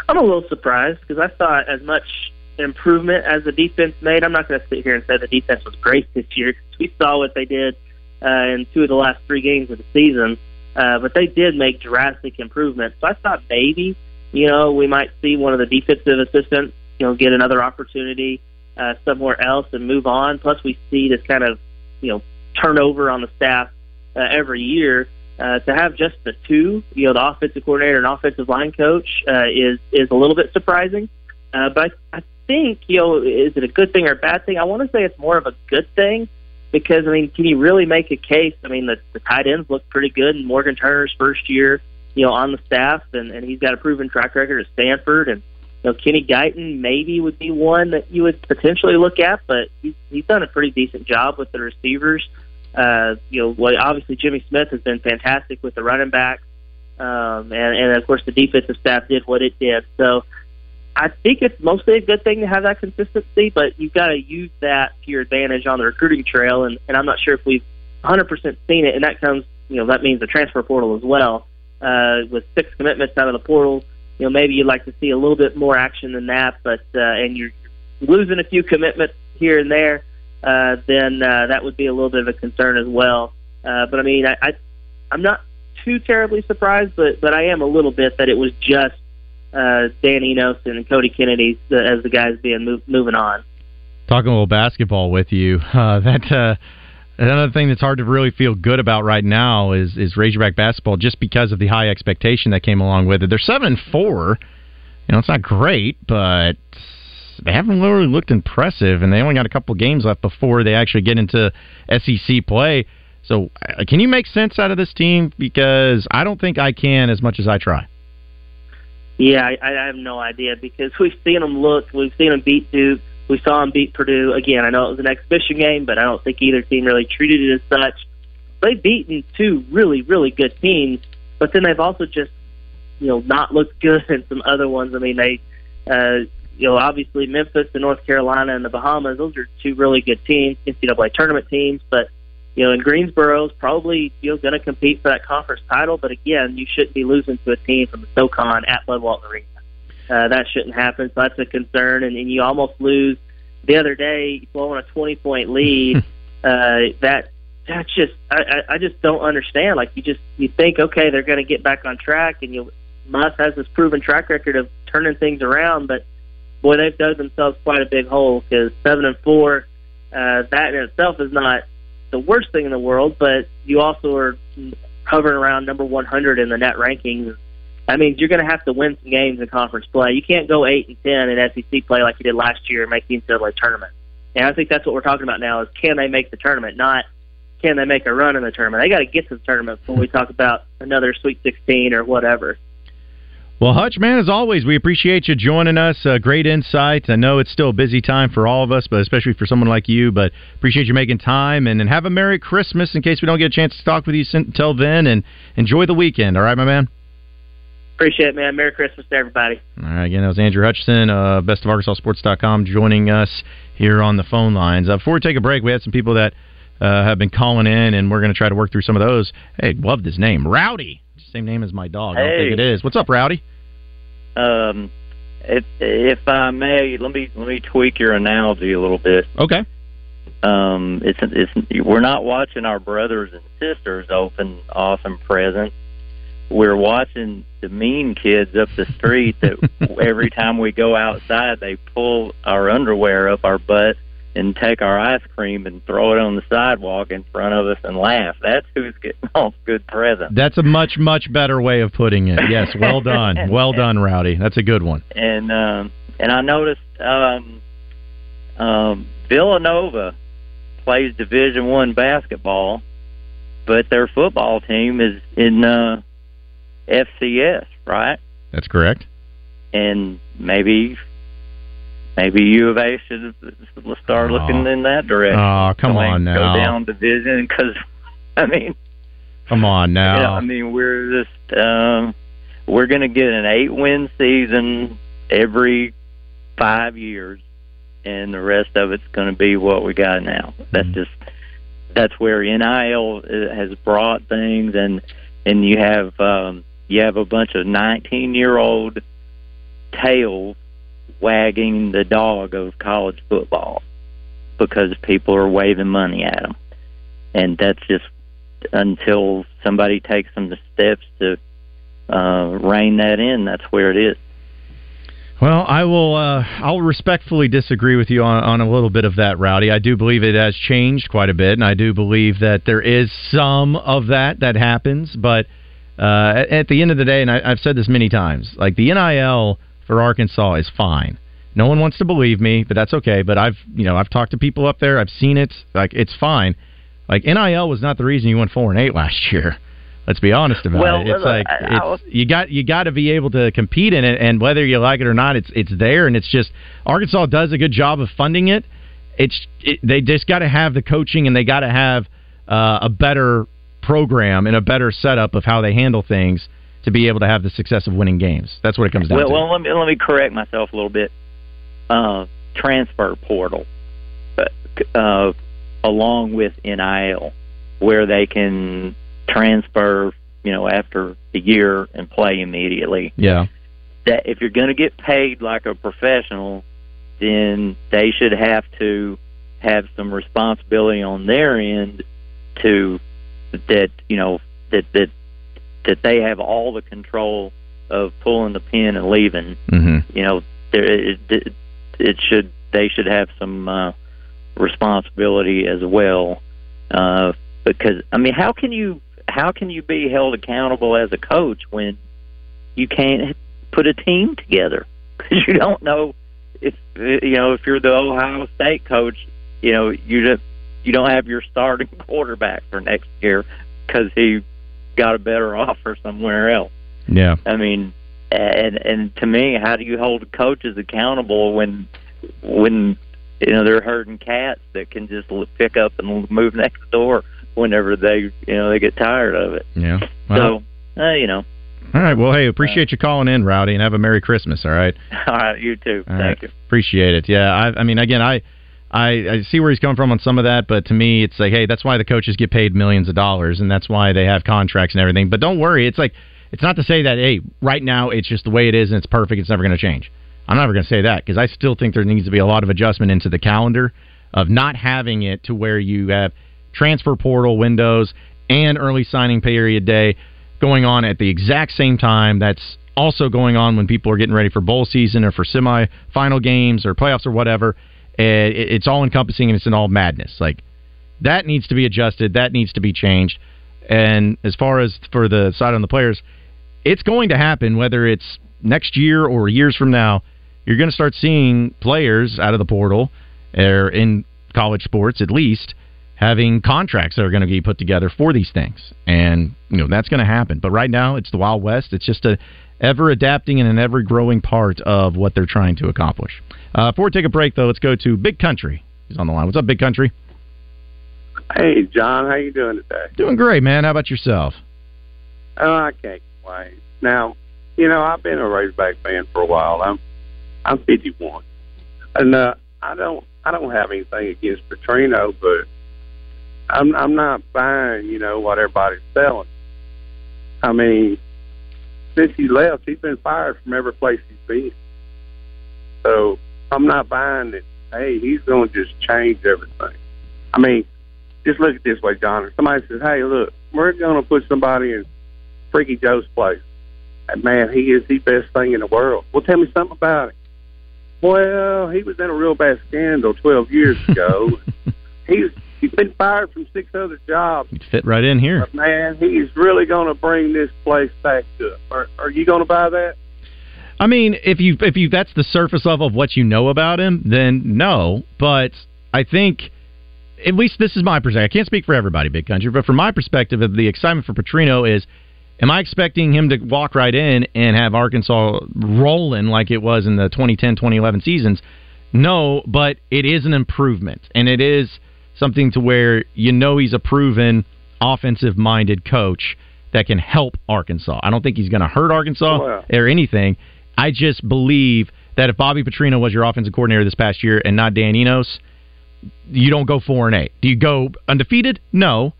I'm a little surprised because I thought as much improvement as the defense made. I'm not going to sit here and say the defense was great this year we saw what they did uh, in two of the last three games of the season. Uh, but they did make drastic improvements. So I thought maybe, you know, we might see one of the defensive assistants, you know, get another opportunity uh, somewhere else and move on. Plus, we see this kind of, you know, turnover on the staff uh, every year. Uh, to have just the two, you know, the offensive coordinator and offensive line coach uh, is is a little bit surprising. Uh, but I think, you know, is it a good thing or a bad thing? I want to say it's more of a good thing because, I mean, can you really make a case? I mean, the, the tight ends look pretty good in Morgan Turner's first year, you know, on the staff, and, and he's got a proven track record at Stanford. And, you know, Kenny Guyton maybe would be one that you would potentially look at, but he's, he's done a pretty decent job with the receivers. Uh, you know, obviously Jimmy Smith has been fantastic with the running backs. Um, and, and of course the defensive staff did what it did. So, I think it's mostly a good thing to have that consistency, but you've got to use that to your advantage on the recruiting trail. And, and I'm not sure if we've 100% seen it, and that comes, you know, that means the transfer portal as well. Uh, with six commitments out of the portal, you know, maybe you'd like to see a little bit more action than that, but uh, and you're losing a few commitments here and there, uh, then uh, that would be a little bit of a concern as well. Uh, but I mean, I, I I'm not too terribly surprised, but but I am a little bit that it was just uh, Dan Enos and Cody Kennedy as the guys being move, moving on. Talking a little basketball with you, uh, that uh, another thing that's hard to really feel good about right now is is Razorback basketball, just because of the high expectation that came along with it. They're seven and four. You know, it's not great, but they haven't really looked impressive, and they only got a couple games left before they actually get into SEC play. So, uh, can you make sense out of this team? Because I don't think I can as much as I try. Yeah, I, I have no idea because we've seen them look, we've seen them beat Duke, we saw them beat Purdue. Again, I know it was an exhibition game, but I don't think either team really treated it as such. They've beaten two really, really good teams, but then they've also just, you know, not looked good in some other ones. I mean, they, uh, you know, obviously Memphis and North Carolina and the Bahamas, those are two really good teams, NCAA tournament teams, but you know, and Greensboro's probably you know going to compete for that conference title. But again, you shouldn't be losing to a team from the SoCon at Bud Walton Arena. Uh, that shouldn't happen. So that's a concern. And, and you almost lose the other day, blowing a 20 point lead. uh, that that's just I, I, just don't understand. Like you just you think okay they're going to get back on track, and you Muss has this proven track record of turning things around, but boy they've dug themselves quite a big hole because seven and four. Uh, that in itself is not the worst thing in the world, but you also are hovering around number 100 in the net rankings. That means you're going to have to win some games in conference play. You can't go eight and ten in SEC play like you did last year and make the NCAA tournament. And I think that's what we're talking about now: is can they make the tournament, not can they make a run in the tournament. They got to get to the tournament before we talk about another Sweet 16 or whatever. Well, Hutch, man, as always, we appreciate you joining us. Uh, great insight. I know it's still a busy time for all of us, but especially for someone like you. But appreciate you making time and, and have a Merry Christmas in case we don't get a chance to talk with you until then. And enjoy the weekend. All right, my man? Appreciate it, man. Merry Christmas to everybody. All right, again, that was Andrew Hutchison, uh, bestofarkansassports.com, joining us here on the phone lines. Uh, before we take a break, we had some people that uh, have been calling in, and we're going to try to work through some of those. Hey, loved his name. Rowdy. Same name as my dog. I don't think it is. What's up, Rowdy? Um, if if I may, let me let me tweak your analogy a little bit. Okay. Um, it's it's we're not watching our brothers and sisters open awesome presents. We're watching the mean kids up the street that every time we go outside, they pull our underwear up our butt and take our ice cream and throw it on the sidewalk in front of us and laugh. That's who's getting off good presents. That's a much much better way of putting it. Yes, well done, well done, Rowdy. That's a good one. And um, and I noticed um, um, Villanova plays Division One basketball, but their football team is in uh, FCS, right? That's correct. And maybe maybe U of A should start oh. looking in that direction. Oh, come on now. Go down division because, I mean, come on now. You know, I mean, we're just um, we're going to get an eight win season every five years, and the rest of it's going to be what we got now. That's mm-hmm. just that's where NIL has brought things, and and you have um, you have a bunch of nineteen year old tails wagging the dog of college football because people are waving money at them. And that's just until somebody takes some steps to uh, rein that in, that's where it is. Well, I will. Uh, I'll respectfully disagree with you on, on a little bit of that, Rowdy. I do believe it has changed quite a bit, and I do believe that there is some of that that happens. But uh, at, at the end of the day, and I, I've said this many times, like the NIL for Arkansas is fine. No one wants to believe me, but that's okay. But I've you know I've talked to people up there. I've seen it. Like it's fine. Like NIL was not the reason you went four and eight last year. Let's be honest about well, it. It's like it's, you got you got to be able to compete in it, and whether you like it or not, it's it's there, and it's just Arkansas does a good job of funding it. It's it, they just got to have the coaching, and they got to have uh, a better program and a better setup of how they handle things to be able to have the success of winning games. That's what it comes down well, to. well, let me let me correct myself a little bit. Uh, transfer portal, uh, uh, along with NIL, where they can transfer, you know, after a year and play immediately. yeah. That if you're going to get paid like a professional, then they should have to have some responsibility on their end to that you know that that that they have all the control of pulling the pin and leaving. Mm-hmm. You know, there it, it, it should they should have some uh, responsibility as well. Uh, because I mean, how can you how can you be held accountable as a coach when you can't put a team together because you don't know if you know if you're the Ohio State coach, you know you just you don't have your starting quarterback for next year because he got a better offer somewhere else. Yeah. I mean, and and to me, how do you hold coaches accountable when when you know they're herding cats that can just l- pick up and move next door whenever they you know they get tired of it. Yeah. Well, so uh, you know, all right. Well, hey, appreciate you calling in, Rowdy, and have a Merry Christmas. All right. all right, you too. All Thank right. you. Appreciate it. Yeah. I, I mean, again, I, I, I see where he's coming from on some of that, but to me, it's like, hey, that's why the coaches get paid millions of dollars, and that's why they have contracts and everything. But don't worry, it's like, it's not to say that, hey, right now it's just the way it is and it's perfect. It's never going to change. I'm never going to say that because I still think there needs to be a lot of adjustment into the calendar of not having it to where you have transfer portal windows and early signing period day going on at the exact same time. That's also going on when people are getting ready for bowl season or for semi-final games or playoffs or whatever. It- It's all encompassing and it's in all madness. Like that needs to be adjusted. That needs to be changed. And as far as for the side on the players, it's going to happen whether it's next year or years from now. You're going to start seeing players out of the portal or in college sports at least having contracts that are going to be put together for these things. And you know that's going to happen. But right now it's the Wild West. It's just a ever adapting and an ever growing part of what they're trying to accomplish. Uh, before we take a break, though, let's go to Big Country. He's on the line. What's up, Big Country? Hey, John, how you doing today? Doing great, man. How about yourself? Oh, I can't complain. Now, you know, I've been a Razorback fan for a while. I'm I'm 51, and uh, I don't I don't have anything against Petrino, but I'm I'm not buying you know what everybody's selling. I mean, since he left, he's been fired from every place he's been. So I'm not buying that. Hey, he's going to just change everything. I mean, just look at this way, John. If somebody says, "Hey, look, we're going to put somebody in Freaky Joe's place," and man, he is the best thing in the world. Well, tell me something about it. Well, he was in a real bad scandal 12 years ago. he's he's been fired from six other jobs. He'd Fit right in here. But man, he's really going to bring this place back up. Are, are you going to buy that? I mean, if you if you that's the surface level of what you know about him, then no. But I think at least this is my perspective. I can't speak for everybody, Big Country, but from my perspective, of the excitement for Petrino is, am I expecting him to walk right in and have Arkansas rolling like it was in the 2010-2011 seasons? No, but it is an improvement, and it is something to where you know he's a proven offensive-minded coach that can help Arkansas. I don't think he's going to hurt Arkansas oh, Wow. or anything. I just believe that if Bobby Petrino was your offensive coordinator this past year and not Dan Enos, you don't go four and eight. Do you go undefeated? No,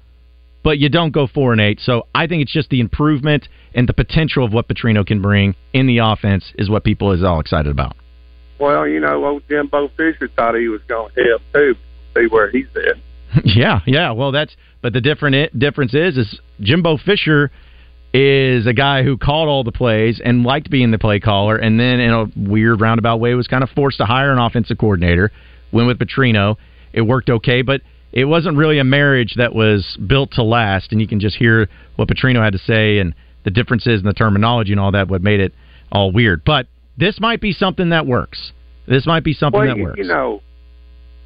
but you don't go four and eight. So I think it's just the improvement and the potential of what Petrino can bring in the offense is what people is all excited about. Well, you know, old Jimbo Fisher thought he was going to help too. See where he's at. yeah, yeah. Well, that's but the different difference is is Jimbo Fisher is a guy who called all the plays and liked being the play caller, and then in a weird roundabout way was kind of forced to hire an offensive coordinator. Went with Petrino. It worked okay, but it wasn't really a marriage that was built to last. And you can just hear what Petrino had to say and the differences in the terminology and all that. What made it all weird, but this might be something that works. This might be something well, that you, works. you know,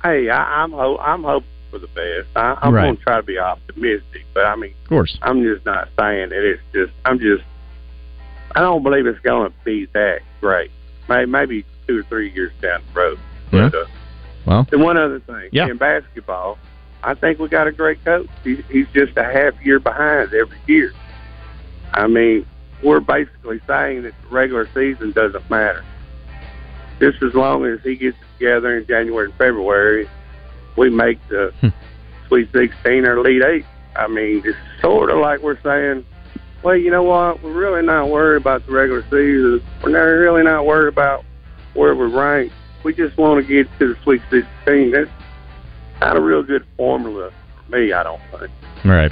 hey, I, I'm ho- I'm hoping for the best. I, I'm Right. going to try to be optimistic, but I mean, of course. I'm just not saying that it's just. I'm just. I don't believe it's going to be that great. Maybe, maybe two or three years down the road. Yeah. But, uh, Well, and one other thing, Yeah. in basketball, I think we got a great coach. He's, he's just a half year behind every year. I mean, we're basically saying that the regular season doesn't matter. Just as long as he gets together in January and February, we make the hmm. Sweet 16 or Elite Eight. I mean, it's sort of like we're saying, well, you know what? We're really not worried about the regular season. We're not really not worried about where we rank. We just want to get to the Sweet 16. That's not a real good formula for me, I don't think. All right.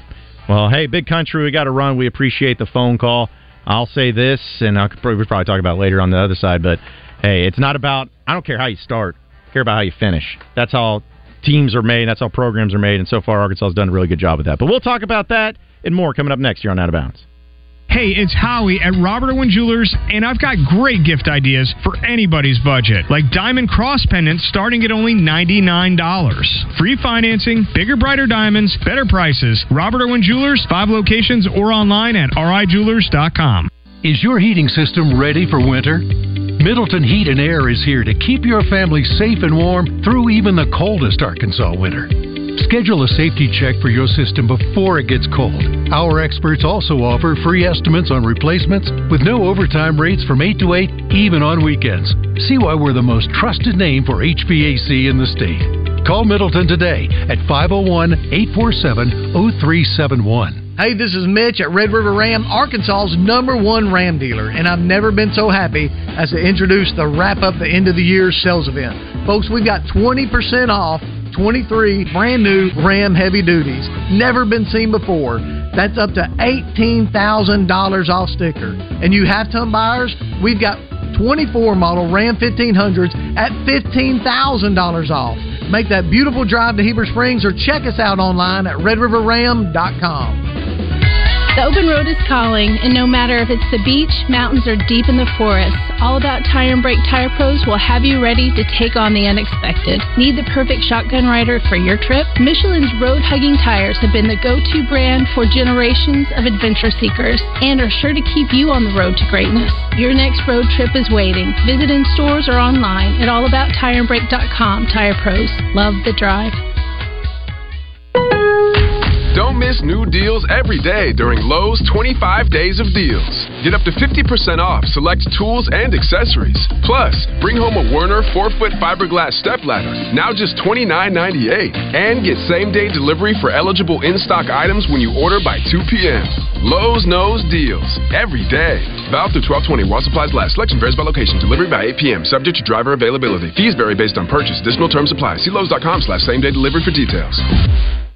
Well, hey, big country, we got to run. We appreciate the phone call. I'll say this, and I'll probably, we'll probably talk about it later on the other side, but hey, it's not about, I don't care how you start, I care about how you finish. That's how teams are made, that's how programs are made, and so far Arkansas has done a really good job with that. But we'll talk about that and more coming up next year on Out of Bounds. Hey, it's Howie at Robert Owen Jewelers, and I've got great gift ideas for anybody's budget, like diamond cross pendants starting at only $99. Free financing, bigger, brighter diamonds, better prices. Robert Owen Jewelers, five locations or online at rijewelers.com. Is your heating system ready for winter? Middleton Heat and Air is here to keep your family safe and warm through even the coldest Arkansas winter. Schedule a safety check for your system before it gets cold. Our experts also offer free estimates on replacements with no overtime rates from 8 to 8, even on weekends. See why we're the most trusted name for HVAC in the state. Call Middleton today at 501 847 0371. Hey, this is Mitch at Red River Ram, Arkansas's number one Ram dealer, and I've never been so happy as to introduce the wrap up the end of the year sales event. Folks, we've got 20% off 23 brand new Ram heavy duties. Never been seen before. That's up to $18,000 off sticker. And you have ton buyers, we've got 24 model Ram 1500s at $15,000 off. Make that beautiful drive to Heber Springs or check us out online at redriverram.com. The open road is calling, and no matter if it's the beach, mountains, or deep in the forest, All About Tire and Brake Tire Pros will have you ready to take on the unexpected. Need the perfect shotgun rider for your trip? Michelin's road hugging tires have been the go to brand for generations of adventure seekers and are sure to keep you on the road to greatness. Your next road trip is waiting. Visit in stores or online at allabouttireandbrake.com. Tire Pros. Love the drive. Miss new deals every day during Lowe's 25 Days of Deals. Get up to 50% off select tools and accessories. Plus, bring home a Werner 4-foot fiberglass stepladder, now just $29.98. And get same-day delivery for eligible in-stock items when you order by 2 p.m. Lowe's knows deals every day. Valve through 1220 while supplies last. Selection varies by location. Delivery by 8 p.m. Subject to driver availability. Fees vary based on purchase. Additional terms apply. See Lowe's.com slash same-day delivery for details.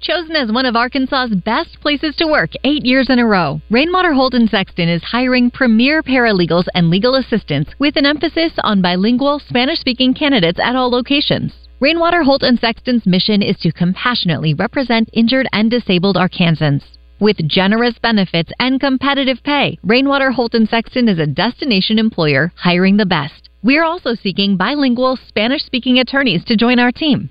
Chosen as one of Arkansas's best places to work eight years in a row, Rainwater Holt and Sexton is hiring premier paralegals and legal assistants with an emphasis on bilingual Spanish speaking candidates at all locations. Rainwater Holt and Sexton's mission is to compassionately represent injured and disabled Arkansans. With generous benefits and competitive pay, Rainwater Holt and Sexton is a destination employer hiring the best. We're also seeking bilingual Spanish speaking attorneys to join our team.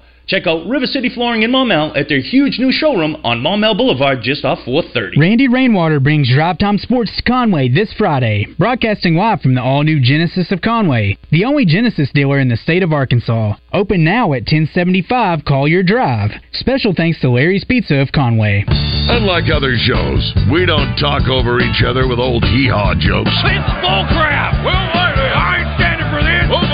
Check out River City Flooring in Maumelle at their huge new showroom on Maumelle Boulevard just off 430. Randy Rainwater brings Drive Time Sports to Conway this Friday, broadcasting live from the all new Genesis of Conway, the only Genesis dealer in the state of Arkansas. Open now at 1075 Collier Drive. Special thanks to Larry's Pizza of Conway. Unlike other shows, we don't talk over each other with old hee haw jokes. It's bull crap. Well, I ain't standing for this. Well,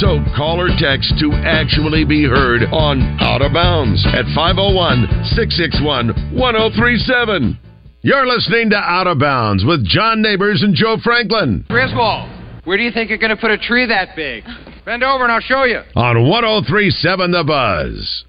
So call or text to actually be heard on Out of Bounds at 501 661 1037. You're listening to Out of Bounds with John Neighbors and Joe Franklin Griswold, where do you think you're going to put a tree that big? Bend over and I'll show you. on 1037 The Buzz.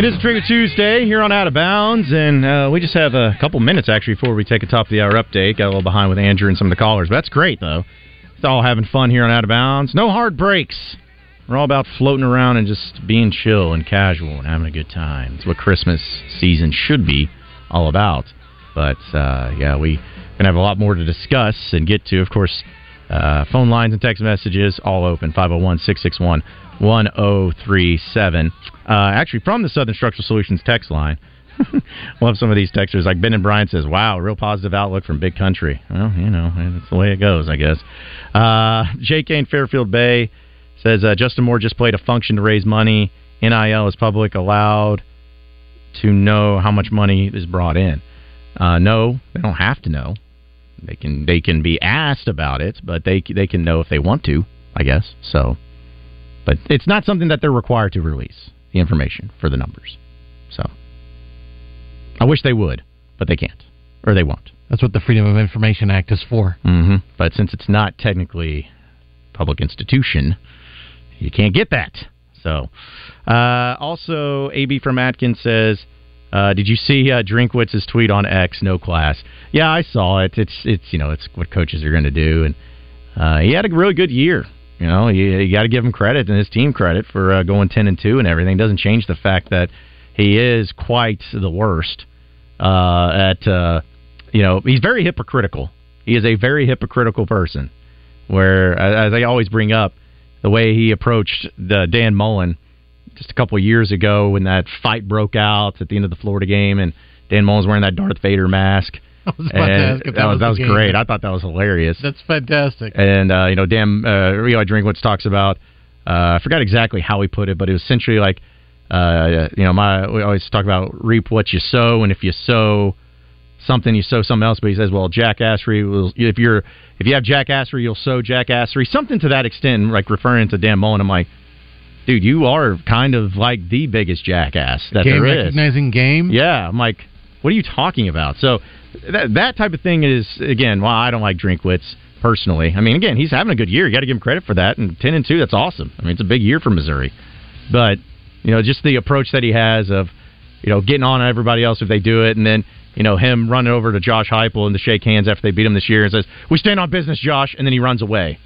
It is Trigger Tuesday here on Out of Bounds, and uh, we just have a couple minutes actually before we take a top of the hour update. Got a little behind with Andrew and some of the callers, but that's great though. It's all having fun here on Out of Bounds. No hard breaks. We're all about floating around and just being chill and casual and having a good time. It's what Christmas season should be all about. But uh, yeah, we gonna have a lot more to discuss and get to. Of course, uh, phone lines and text messages all open 501 661 1037. Uh, actually, from the Southern Structural Solutions text line. Love some of these texters. Like Ben and Brian says, "Wow, real positive outlook from Big Country." Well, you know, that's the way it goes, I guess. Uh, J.K. in Fairfield Bay says uh, Justin Moore just played a function to raise money. NIL is public allowed to know how much money is brought in. Uh, no, they don't have to know. They can they can be asked about it, but they they can know if they want to, I guess. So, but it's not something that they're required to release the information for the numbers. So, I wish they would, but they can't or they won't. That's what the Freedom of Information Act is for. hmm But since it's not technically a public institution, you can't get that. So, uh, also, AB from Atkins says, uh, "Did you see uh, Drinkwitz's tweet on X? No class. Yeah, I saw it. It's it's you know it's what coaches are going to do, and uh, he had a really good year. You know, you, you got to give him credit and his team credit for uh, going ten and two and everything. Doesn't change the fact that he is quite the worst uh, at uh, you know he's very hypocritical. He is a very hypocritical person. Where as I always bring up, the way he approached the Dan Mullen just a couple of years ago when that fight broke out at the end of the Florida game, and Dan Mullen's wearing that Darth Vader mask. I was about to ask if that, that was that was game. great. I thought that was hilarious. That's fantastic. And uh, you know, Dan uh, Eli Drinkwitz talks about. Uh, I forgot exactly how he put it, but it was essentially like, uh, you know, my we always talk about reap what you sow, and if you sow something, you sow something else. But he says, well, jackassery will. If you're if you have jackassery, you'll sow jackassery. Something to that extent, like referring to Dan Mullen. I'm like, dude, you are kind of like the biggest jackass that game there is. recognizing game. Yeah, I'm like, what are you talking about? So that that type of thing is again. Well, I don't like Drinkwitz personally. I mean, again, he's having a good year. You got to give him credit for that. And ten and two, that's awesome. I mean, it's a big year for Missouri. But you know, just the approach that he has of you know getting on everybody else if they do it, and then you know him running over to Josh Heupel and to shake hands after they beat him this year and says, "We stand on business, Josh," and then he runs away.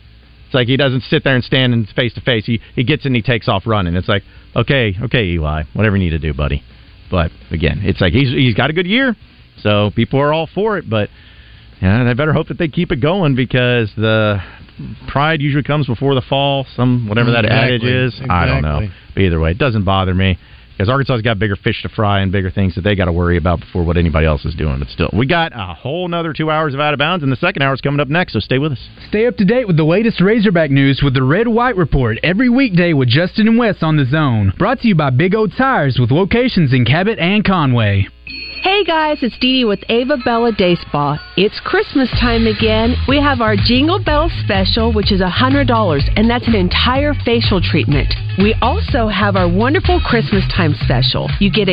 It's like he doesn't sit there and stand and face to face. He he gets in, and he takes off running. It's like, okay, okay, Eli, whatever you need to do, buddy. But again, it's like he's he's got a good year, so people are all for it. But yeah, they better hope that they keep it going because the pride usually comes before the fall. Some whatever that Exactly, adage is, I don't know. But either way, it doesn't bother me because Arkansas's got bigger fish to fry and bigger things that they got to worry about before what anybody else is doing. But still, we got a whole nother two hours of out of bounds, and the second hour is coming up next. So stay with us. Stay up to date with the latest Razorback news with the Red White Report every weekday with Justin and Wes on the Zone. Brought to you by Big O Tires with locations in Cabot and Conway. Hey guys, it's Dee Dee with Ava Bella Day Spa. It's Christmas time again. We have our Jingle Bell special, which is $100, and that's an entire facial treatment. We also have our wonderful Christmas time special. You get a